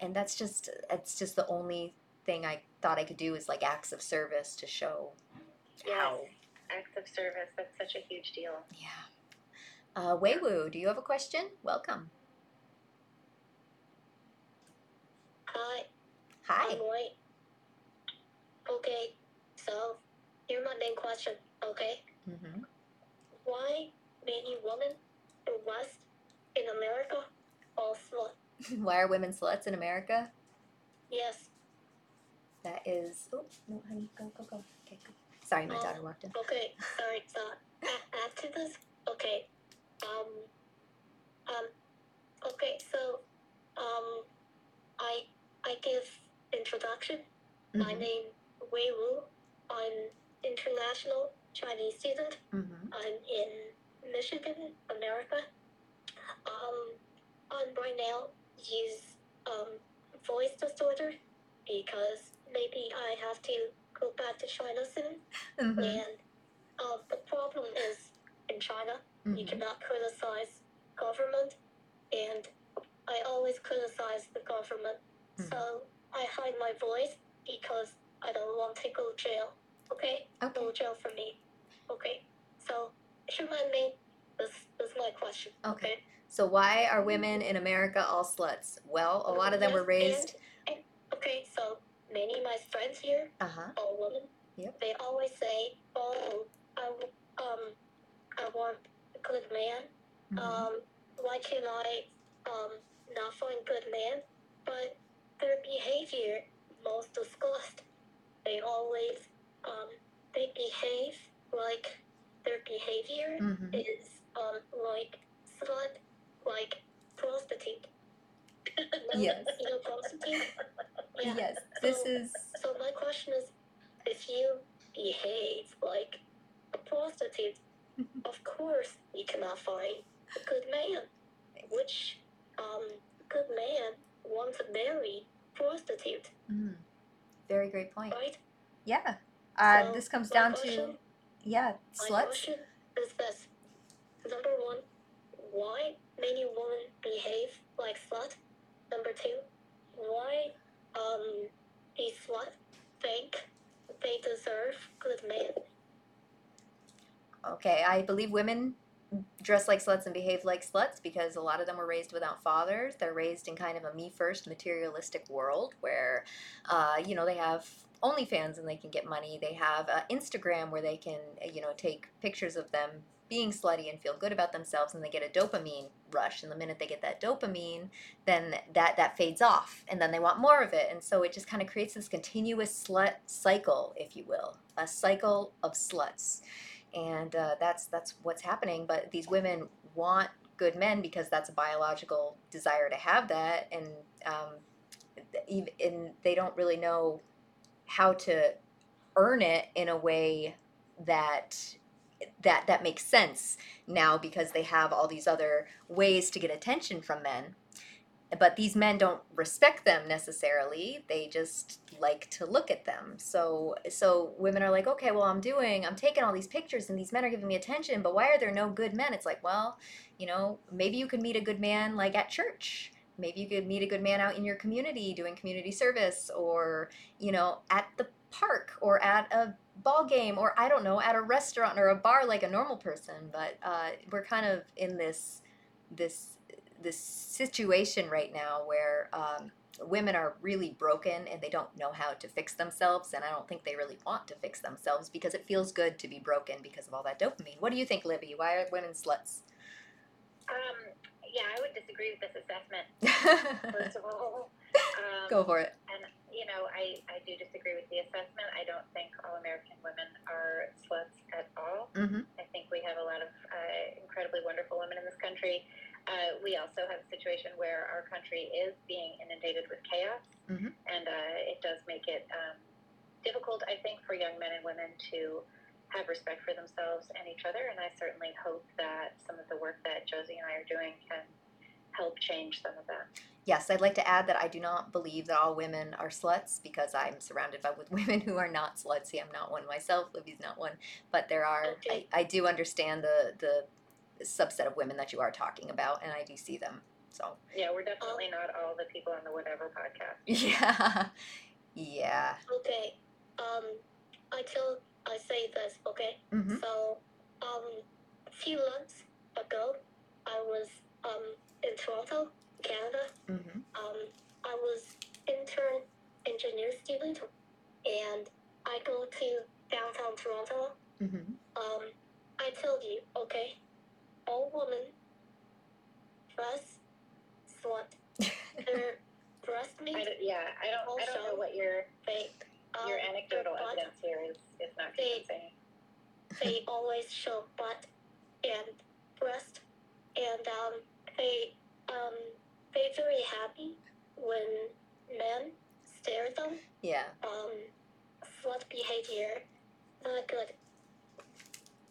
[SPEAKER 1] and that's just it's just the only thing i thought i could do is like acts of service to show
[SPEAKER 2] Yes.
[SPEAKER 1] how
[SPEAKER 2] Acts of service. That's such a huge deal.
[SPEAKER 1] yeah uh weiwu do you have a question welcome
[SPEAKER 6] Hi,
[SPEAKER 1] hi
[SPEAKER 6] I'm Okay, so here's my main question, okay?
[SPEAKER 1] hmm
[SPEAKER 6] Why many women in West in America are slut?
[SPEAKER 1] why are women sluts in america
[SPEAKER 6] Yes,
[SPEAKER 1] that is oh no honey go go go okay go sorry my
[SPEAKER 6] Oh.
[SPEAKER 1] daughter walked in
[SPEAKER 6] okay, sorry, so after this, okay, um, um, okay, so, um, I, I give introduction. My
[SPEAKER 1] Mhm.
[SPEAKER 6] name Wei Wu. I'm international Chinese student.
[SPEAKER 1] Mhm.
[SPEAKER 6] I'm in Michigan, America. Um, I'm right now use um voice disorder because maybe I have to go back to China soon.
[SPEAKER 1] Mhm.
[SPEAKER 6] And um, the problem is in China, you
[SPEAKER 1] Mhm.
[SPEAKER 6] cannot criticize government, and I always criticize the government.
[SPEAKER 1] Mhm.
[SPEAKER 6] So I hide my voice because I don't want to go jail. Okay?
[SPEAKER 1] Okay.
[SPEAKER 6] No jail for me. Okay. So me. This, this is my question.
[SPEAKER 1] Okay. So why are women in america all sluts well a lot of them were raised
[SPEAKER 6] and- and- okay, so many of my friends here
[SPEAKER 1] uh-huh
[SPEAKER 6] are women.
[SPEAKER 1] Yep.
[SPEAKER 6] They always say, "Oh, I um, I want a good man.
[SPEAKER 1] Mhm.
[SPEAKER 6] Um, why can't I um not find good man?" But their behavior most disgust. They always um they behave like their behavior
[SPEAKER 1] Mhm.
[SPEAKER 6] is um like slut, like prostitute.
[SPEAKER 1] Yes.
[SPEAKER 6] You know prostitute? Yeah.
[SPEAKER 1] yes this is
[SPEAKER 6] So my question is, if you behave like a prostitute, of course you cannot find a good man. Which um good man wants to marry prostitute,
[SPEAKER 1] mm, very great point
[SPEAKER 6] right?
[SPEAKER 1] yeah uh,
[SPEAKER 6] So
[SPEAKER 1] this comes down
[SPEAKER 6] question-
[SPEAKER 1] to yeah
[SPEAKER 6] My question is this: Number one, why many women behave like slut? Number two, why um these slut think they deserve good men?
[SPEAKER 1] Okay, I believe women dress like sluts and behave like sluts because a lot of them were raised without fathers. They're raised in kind of a me first materialistic world where, uh, you know, they have OnlyFans and they can get money. They have uh, Instagram where they can, you know, take pictures of them being slutty and feel good about themselves and they get a dopamine rush and the minute they get that dopamine then that that fades off and then they want more of it and so it just kind of creates this continuous slut cycle if you will a cycle of sluts and uh, that's that's what's happening. But these women want good men because that's a biological desire to have that, and um, and they don't really know how to earn it in a way that that that makes sense now because they have all these other ways to get attention from men. But these men don't respect them necessarily. They just like to look at them. So so women are like okay well i'm doing i'm taking all these pictures and these men are giving me attention but why are there no good men? It's like well you know maybe you could meet a good man like at church. Maybe you could meet a good man out in your community doing community service or you know at the park or at a ball game or i don't know at a restaurant or a bar like a normal person but uh, we're kind of in this this this situation right now where um, women are really broken and they don't know how to fix themselves and i don't think they really want to fix themselves because it feels good to be broken because of all that dopamine what do you think libby why are women sluts
[SPEAKER 2] Um, yeah, I would disagree with this assessment. First of all, um,
[SPEAKER 1] Go for it.
[SPEAKER 2] And you know, I, I do disagree with the assessment. I don't think all American women are sluts at all.
[SPEAKER 1] Mm-hmm.
[SPEAKER 2] I think we have a lot of uh, incredibly wonderful women in this country. Uh, we also have a situation where our country is being inundated with chaos,
[SPEAKER 1] Mhm.
[SPEAKER 2] and uh, it does make it um, difficult, I think, for young men and women to have respect for themselves and each other. And I certainly hope that some of the work that Josie and I are doing can help change some of that.
[SPEAKER 1] Yes, I'd like to add that I do not believe that all women are sluts because I'm surrounded by with women who are not sluts. See, I'm not one myself. Libby's not one, but there are. I, I do understand the the subset of women that you are talking about, and I do see them. So
[SPEAKER 2] Yeah, we're definitely not all the people on the Whatever podcast.
[SPEAKER 1] yeah, yeah.
[SPEAKER 6] Okay. Um, I tell I say this. Okay.
[SPEAKER 1] Mhm.
[SPEAKER 6] So, um, a few months ago, I was um in Toronto, Canada.
[SPEAKER 1] Mm-hmm.
[SPEAKER 6] Um, I was intern engineer student, and I go to downtown Toronto.
[SPEAKER 1] Mm-hmm.
[SPEAKER 6] Um, I told you, okay, all women dress slut. Their breast meat.
[SPEAKER 2] I yeah, I don't, I don't know what your
[SPEAKER 6] they
[SPEAKER 2] your
[SPEAKER 6] um,
[SPEAKER 2] anecdotal
[SPEAKER 6] butt,
[SPEAKER 2] evidence here is, is not
[SPEAKER 6] They-
[SPEAKER 2] convincing.
[SPEAKER 6] they always show butt and breast, and um, they um, they very happy when men stare at them.
[SPEAKER 1] Yeah.
[SPEAKER 6] Um, slut behavior, not good.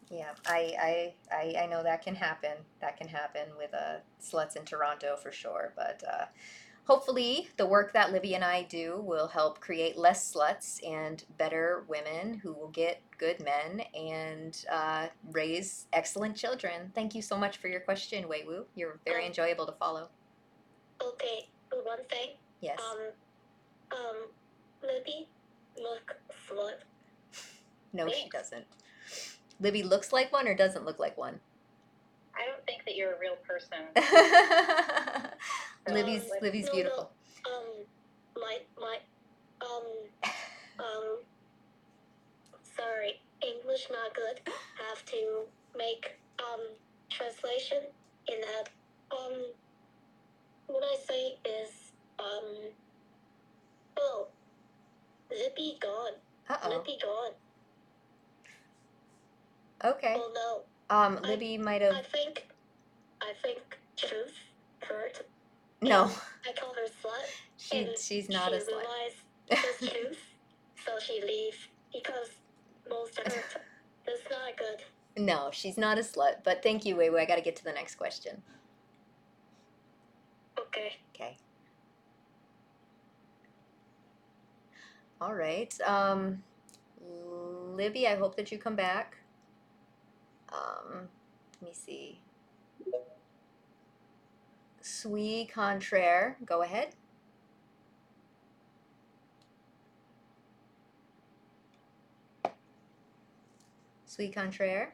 [SPEAKER 1] Yeah, I, I, I, I know that can happen. That can happen with uh, sluts in Toronto for sure. But uh, hopefully, the work that Libby and I do will help create less sluts and better women who will get good men and uh, raise excellent children. Thank you so much for your question, Wei Wu. You're very enjoyable to follow.
[SPEAKER 6] Okay, one thing.
[SPEAKER 1] Yes.
[SPEAKER 6] Um, um, Libby, look slut.
[SPEAKER 1] No, she doesn't. Libby looks like one or doesn't look like one.
[SPEAKER 2] I don't think that you're a real person.
[SPEAKER 1] Libby's
[SPEAKER 2] Um,
[SPEAKER 1] Libby's
[SPEAKER 6] no, no,
[SPEAKER 1] beautiful.
[SPEAKER 6] Um, my my um um. Sorry, English not good. Have to make um translation in that. Um, what I say is um. Oh, Libby gone.
[SPEAKER 1] Uh-oh.
[SPEAKER 6] Libby gone.
[SPEAKER 1] Okay.
[SPEAKER 6] Oh no.
[SPEAKER 1] Um, Libby might have.
[SPEAKER 6] I think, I think truth hurt.
[SPEAKER 1] No,
[SPEAKER 6] I call her slut.
[SPEAKER 1] she she's not
[SPEAKER 6] she
[SPEAKER 1] a slut.
[SPEAKER 6] the truth, so she leave because most hurt. That's not good.
[SPEAKER 1] No, she's not a slut. But thank you, Wei Wei. I got to get to the next question.
[SPEAKER 6] Okay.
[SPEAKER 1] Okay. All right. Um, Libby, I hope that you come back. Um, let me see. Sui Contraire, go ahead. Sui Contraire.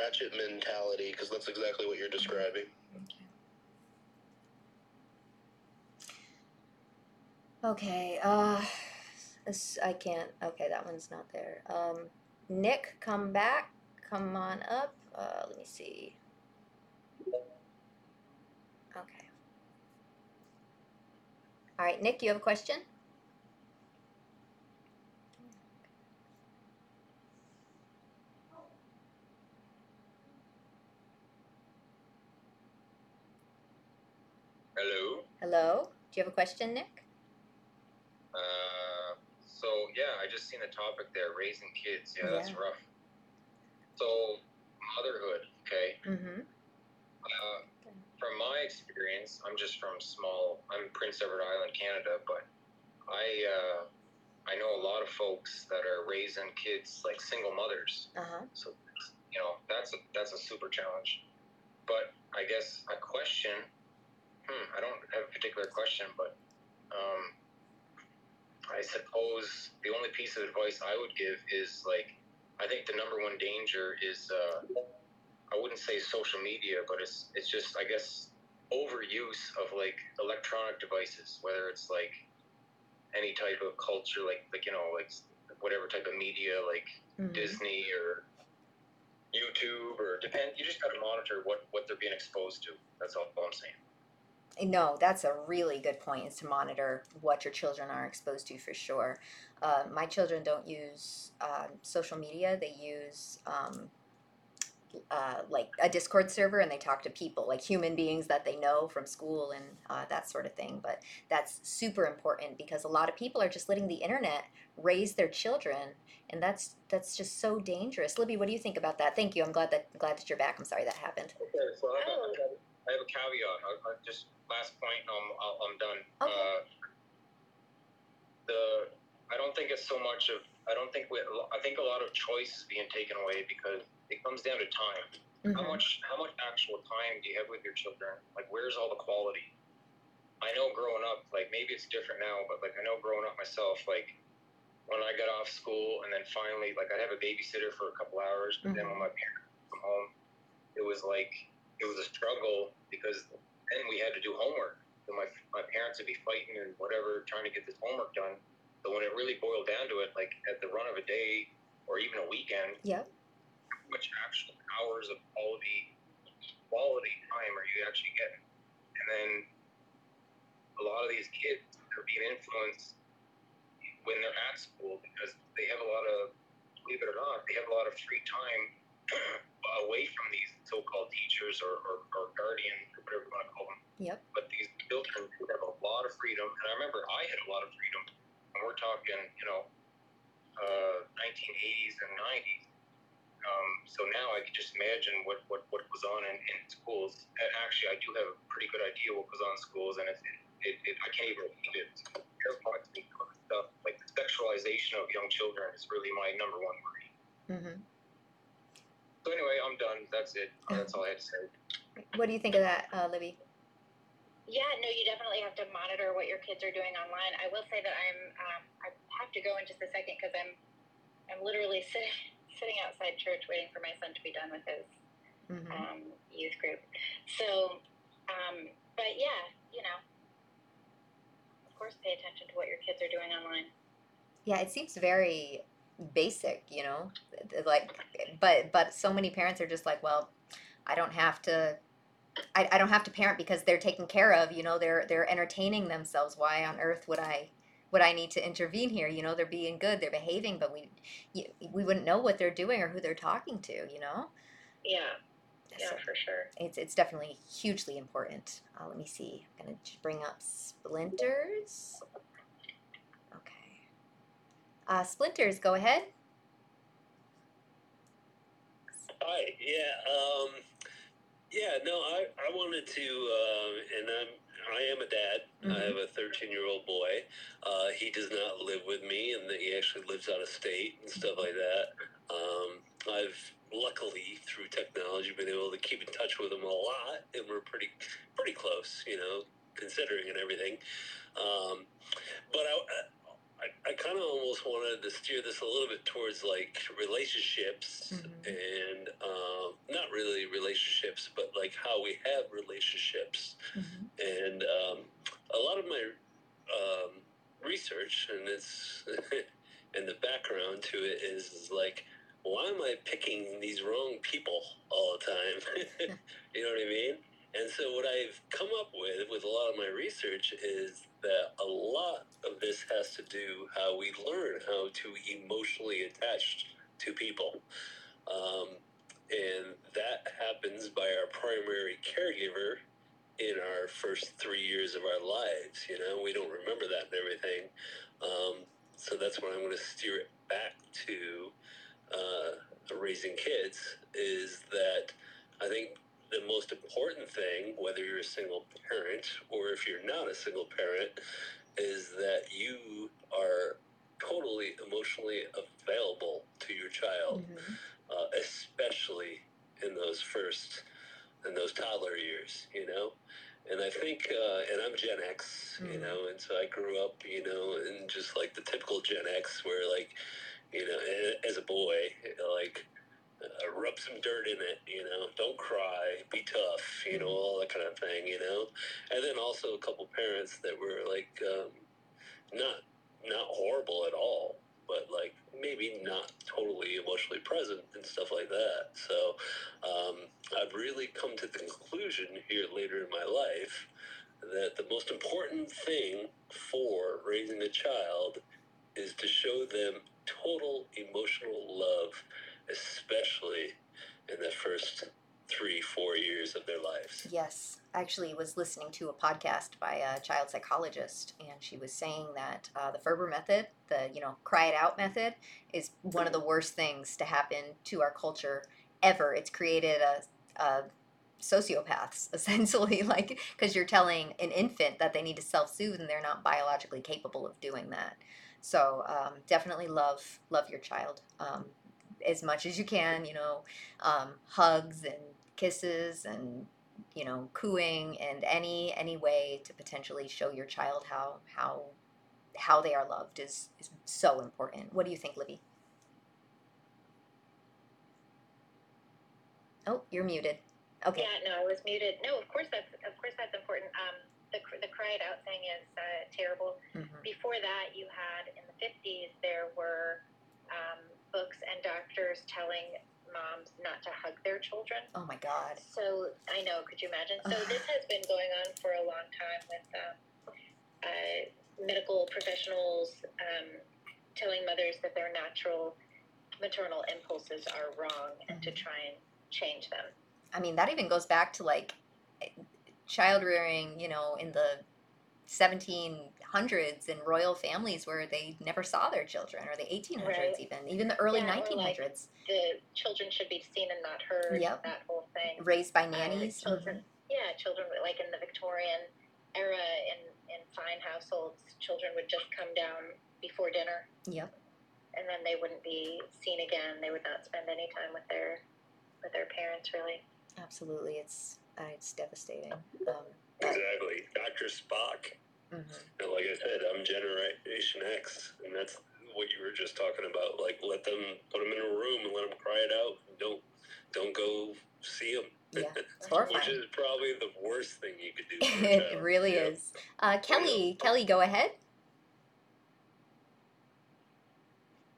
[SPEAKER 5] Ratchet Mentality because that's exactly what you're describing.
[SPEAKER 1] Okay, uh, this, I can't, okay, that one's not there. Um, Nick, come back, come on up, uh, let me see. Okay. All right, Nick, you have a question?
[SPEAKER 7] Hello.
[SPEAKER 1] Hello, do you have a question, Nick?
[SPEAKER 7] Uh, So yeah, I just seen the topic there, raising kids. Yeah, that's rough. So motherhood, okay.
[SPEAKER 1] Mm-hmm.
[SPEAKER 7] Uh, from my experience, I'm just from small. I'm Prince Edward Island, Canada, but I uh, I know a lot of folks that are raising kids like single mothers.
[SPEAKER 1] Uh-huh.
[SPEAKER 7] So you know that's a that's a super challenge. But I guess a question. Hmm, I don't have a particular question, but um, I suppose the only piece of advice I would give is like I think the number one danger is uh, I wouldn't say social media, but it's it's just I guess overuse of like electronic devices, whether it's like any type of culture, like like you know like whatever type of media, like
[SPEAKER 1] Mhm.
[SPEAKER 7] Disney or YouTube or depend. You just got to monitor what what they're being exposed to. That's all I'm saying.
[SPEAKER 1] No, that's a really good point. Is to monitor what your children are exposed to for sure. Uh, my children don't use um, social media. They use um, uh, like a Discord server, and they talk to people, like human beings that they know from school and uh, that sort of thing. But that's super important because a lot of people are just letting the internet raise their children, and that's that's just so dangerous. Libby, what do you think about that? Thank you. I'm glad that glad that you're back. I'm sorry that happened.
[SPEAKER 7] Okay, so I have, I have, I have a caveat. I, I just last point, I'm I'll, I'm done. Uh, the I don't think it's so much of I don't think we I think a lot of choice is being taken away because it comes down to time. How
[SPEAKER 1] Mhm.
[SPEAKER 7] much how much actual time do you have with your children? Like where's all the quality? I know growing up, like maybe it's different now, but like I know growing up myself, like when I got off school and then finally like I'd have a babysitter for a couple hours, but then when my parents come home, it was like it was a struggle because then we had to do homework. So my my parents would be fighting and whatever, trying to get this homework done. But when it really boiled down to it, like at the run of a day or even a weekend,
[SPEAKER 1] Yep.
[SPEAKER 7] how much actual hours of quality quality time are you actually getting? And then a lot of these kids are being influenced when they're at school because they have a lot of believe it or not, they have a lot of free time away from these so-called teachers or, or, or guardians or whatever you want to call them.
[SPEAKER 1] Yep.
[SPEAKER 7] But these children do have a lot of freedom, and I remember I had a lot of freedom, and we're talking, you know, uh, 1980s and 90s. Um, so now I can just imagine what, what, what goes on in, in schools. And actually, I do have a pretty good idea what goes on in schools, and it's, it, it, I can't even repeat it. It's terrifying to me, some of stuff. Like the sexualization of young children is really my number one worry.
[SPEAKER 1] hmm
[SPEAKER 7] So anyway, I'm done. That's it. That's all I had to say.
[SPEAKER 1] What do you think of that, uh, Libby?
[SPEAKER 2] Yeah, no, you definitely have to monitor what your kids are doing online. I will say that I'm, um, I have to go in just a second because I'm, I'm literally sitting, sitting outside church waiting for my son to be done with his
[SPEAKER 1] Mm-hmm.
[SPEAKER 2] um, youth group. So, um, but yeah, you know, of course, pay attention to what your kids are doing online.
[SPEAKER 1] Yeah, it seems very basic, you know, like, but but so many parents are just like, well, I don't have to, I, I don't have to parent because they're taken care of, you know, they're they're entertaining themselves. Why on earth would I would I need to intervene here? You know, they're being good, they're behaving, but we we wouldn't know what they're doing or who they're talking to, you know.
[SPEAKER 2] Yeah, yeah,
[SPEAKER 1] So-
[SPEAKER 2] for sure.
[SPEAKER 1] It's it's definitely hugely important. Uh, let me see. I'm gonna bring up splinters. Uh, splinters, go ahead.
[SPEAKER 8] Hi. Yeah. Um, yeah. No, I, I wanted to, um, and I'm I am a dad. I have a 13 year old boy. Uh, he does not live with me, and he actually lives out of state and stuff like that. Um, I've luckily through technology been able to keep in touch with him a lot, and we're pretty pretty close, you know, considering and everything. Um, but I, I, I kind of almost wanted to steer this a little bit towards like relationships and um, not really relationships, but like how we have relationships. And um, a lot of my um, research and it's and the background to it is, is like, why am I picking these wrong people all the time? you know what I mean? And so what I've come up with with a lot of my research is that a lot of this has to do how we learn how to emotionally attach to people. Um, and that happens by our primary caregiver in our first three years of our lives. You know, we don't remember that and everything. Um, so that's what I'm going to steer it back to. Uh, raising kids is that I think the most important thing, whether you're a single parent or if you're not a single parent, is that you are totally emotionally available to your child, uh, especially in those first, in those toddler years, you know? And I think, uh, and I'm Gen X, you
[SPEAKER 9] Mhm.
[SPEAKER 8] know, and so I grew up, you know, in just like the typical Gen X where, like, you know, as a boy, like, uh, rub some dirt in it, you know, don't cry, be tough, you know, all that kind of thing, you know. And then also a couple parents that were like, um, not not horrible at all, but like maybe not totally emotionally present and stuff like that. So um, I've really come to the conclusion here later in my life that the most important thing for raising a child is to show them total emotional love, especially in the first three, four years of their lives.
[SPEAKER 1] Yes, I actually was listening to a podcast by a child psychologist, and she was saying that uh, the Ferber method, the you know cry it out method, is one of the worst things to happen to our culture ever. It's created a, a sociopaths essentially, like because you're telling an infant that they need to self-soothe, and they're not biologically capable of doing that. So um, definitely love love your child um, as much as you can. You know, um, hugs and kisses and you know cooing and any any way to potentially show your child how how how they are loved is is so important. What do you think, Libby? Oh, you're muted. Okay.
[SPEAKER 2] Yeah, no, I was muted. No, of course that's of course that's important. Um, the the cry it out thing is uh, terrible.
[SPEAKER 1] Mhm.
[SPEAKER 2] Before that, you had in the fifties there were um, books and doctors telling moms not to hug their children.
[SPEAKER 1] Oh my God.
[SPEAKER 2] So I know. Could you imagine? So this has been going on for a long time with um, uh, medical professionals um, telling mothers that their natural maternal impulses are wrong and to try and change them.
[SPEAKER 1] I mean, that even goes back to like child rearing, you know, in the 1700s in royal families where they never saw their children, or the 1800s,
[SPEAKER 2] Right.
[SPEAKER 1] even, even the early
[SPEAKER 2] Yeah,
[SPEAKER 1] 1900s.
[SPEAKER 2] like, the children should be seen and not heard.
[SPEAKER 1] Yep.
[SPEAKER 2] That whole thing.
[SPEAKER 1] Raised by
[SPEAKER 2] Um,
[SPEAKER 1] nannies.
[SPEAKER 2] children, yeah, children were- like in the Victorian era in in fine households, children would just come down before dinner,
[SPEAKER 1] Yep.
[SPEAKER 2] and then they wouldn't be seen again. They would not spend any time with their with their parents, really.
[SPEAKER 1] Absolutely. It's uh, it's devastating. Um,
[SPEAKER 8] Exactly. Dr. Spock.
[SPEAKER 1] Mhm.
[SPEAKER 8] And like I said, I'm Generation X, and that's what you were just talking about. Like, let them put them in a room and let them cry it out. Don't don't go see them.
[SPEAKER 1] Yeah,
[SPEAKER 8] Which is probably the worst thing you could do.
[SPEAKER 1] It really
[SPEAKER 8] Yeah.
[SPEAKER 1] is. Uh, Kelly, Kelly, go ahead.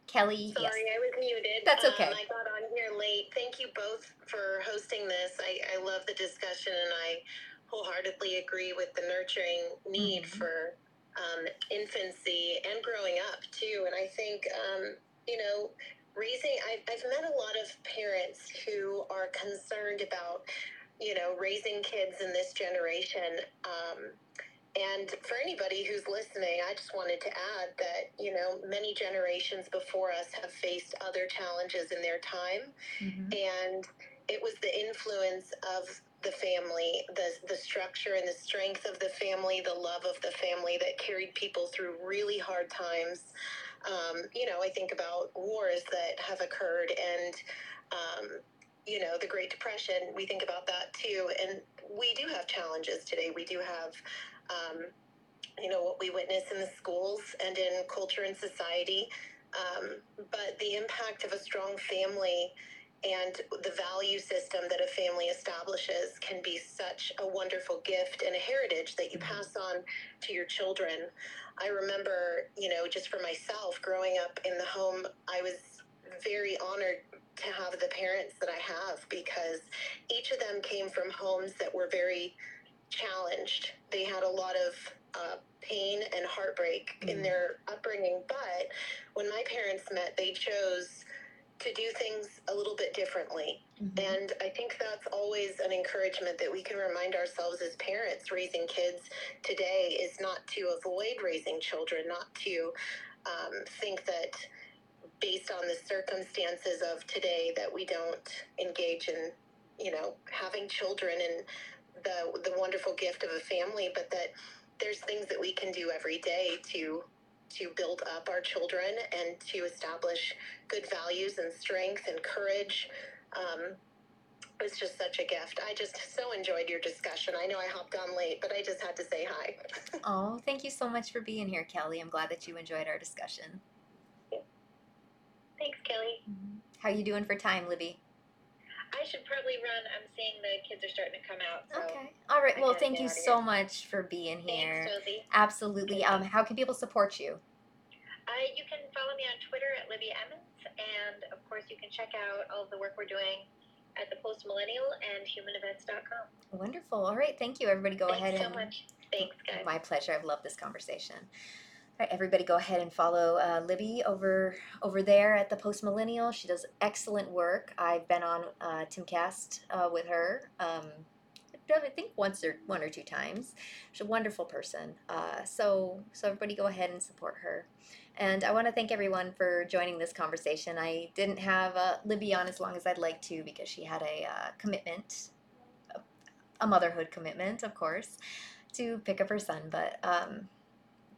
[SPEAKER 1] Kelly, yes.
[SPEAKER 9] Sorry, I was muted.
[SPEAKER 1] That's okay.
[SPEAKER 9] Um, I got on here late. Thank you both for hosting this. I, I love the discussion and I wholeheartedly agree with the nurturing need
[SPEAKER 1] Mm-hmm.
[SPEAKER 9] for um, infancy and growing up too. And I think, um, you know, raising, I've, I've met a lot of parents who are concerned about, you know, raising kids in this generation. Um, and for anybody who's listening, I just wanted to add that, you know, many generations before us have faced other challenges in their time. And it was the influence of the family, the, the structure and the strength of the family, the love of the family that carried people through really hard times. Um, you know, I think about wars that have occurred and, um, you know, the Great Depression, we think about that too. And we do have challenges today. We do have, um, you know, what we witness in the schools and in culture and society. Um, but the impact of a strong family and the value system that a family establishes can be such a wonderful gift and a heritage that you pass on to your children. I remember, you know, just for myself growing up in the home, I was very honored to have the parents that I have because each of them came from homes that were very challenged. They had a lot of uh, pain and heartbreak in their upbringing, but when my parents met, they chose to do things a little bit differently. And I think that's always an encouragement that we can remind ourselves as parents raising kids today is not to avoid raising children, not to um, think that based on the circumstances of today that we don't engage in, you know, having children and the the wonderful gift of a family, but that there's things that we can do every day to to build up our children and to establish good values and strength and courage. Um, it's just such a gift. I just so enjoyed your discussion. I know I hopped on late, but I just had to say hi.
[SPEAKER 1] Oh, thank you so much for being here, Kelly. I'm glad that you enjoyed our discussion.
[SPEAKER 2] Thanks, Kelly.
[SPEAKER 1] How you doing for time, Libby?
[SPEAKER 2] I should probably run. I'm seeing the kids are starting to come out. So
[SPEAKER 1] Okay. All right.
[SPEAKER 2] I
[SPEAKER 1] Well, thank you so much for being here.
[SPEAKER 2] Thanks.
[SPEAKER 1] Absolutely. Um, how can people support you?
[SPEAKER 2] Uh, you can follow me on Twitter at Libby Emmons, and of course, you can check out all the work we're doing at the Post Millennial and HumanEvents.com.
[SPEAKER 1] Wonderful. All right. Thank you. Everybody go ahead.
[SPEAKER 2] Thanks
[SPEAKER 1] ahead
[SPEAKER 2] so
[SPEAKER 1] and
[SPEAKER 2] much. Thanks, guys.
[SPEAKER 1] My pleasure. I've loved this conversation. All right, everybody, go ahead and follow uh, Libby over over there at the Post Millennial. She does excellent work. I've been on uh, Timcast uh, with her. Um, I think once or one or two times. She's a wonderful person. Uh, so so everybody, go ahead and support her. And I want to thank everyone for joining this conversation. I didn't have uh, Libby on as long as I'd like to because she had a uh, commitment, a- motherhood commitment, of course, to pick up her son. But um,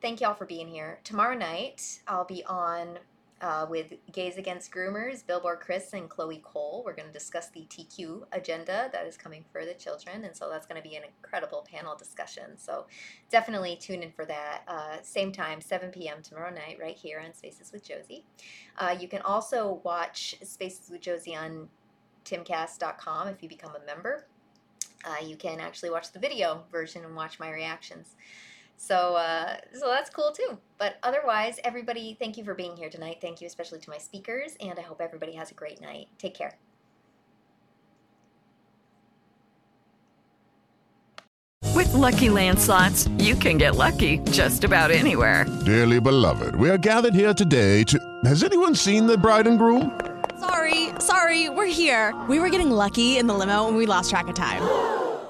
[SPEAKER 1] thank y'all for being here. Tomorrow night, I'll be on uh, with Gays Against Groomers, Billboard Chris and Chloe Cole. We're going to discuss the TQ agenda that is coming for the children. And so that's going to be an incredible panel discussion. So definitely tune in for that. Uh, same time, 7 p.m. tomorrow night, right here on Spaces with Josie. Uh, you can also watch Spaces with Josie on timcast.com if you become a member. Uh, you can actually watch the video version and watch my reactions. So, uh, so that's cool too. But otherwise, everybody, thank you for being here tonight. Thank you especially to my speakers, and I hope everybody has a great night. Take care.
[SPEAKER 10] With Lucky Land slots, you can get lucky just about anywhere.
[SPEAKER 11] Dearly beloved, we are gathered here today to. Has anyone seen the bride and groom?
[SPEAKER 12] Sorry, sorry, we're here. We were getting lucky in the limo and we lost track of time.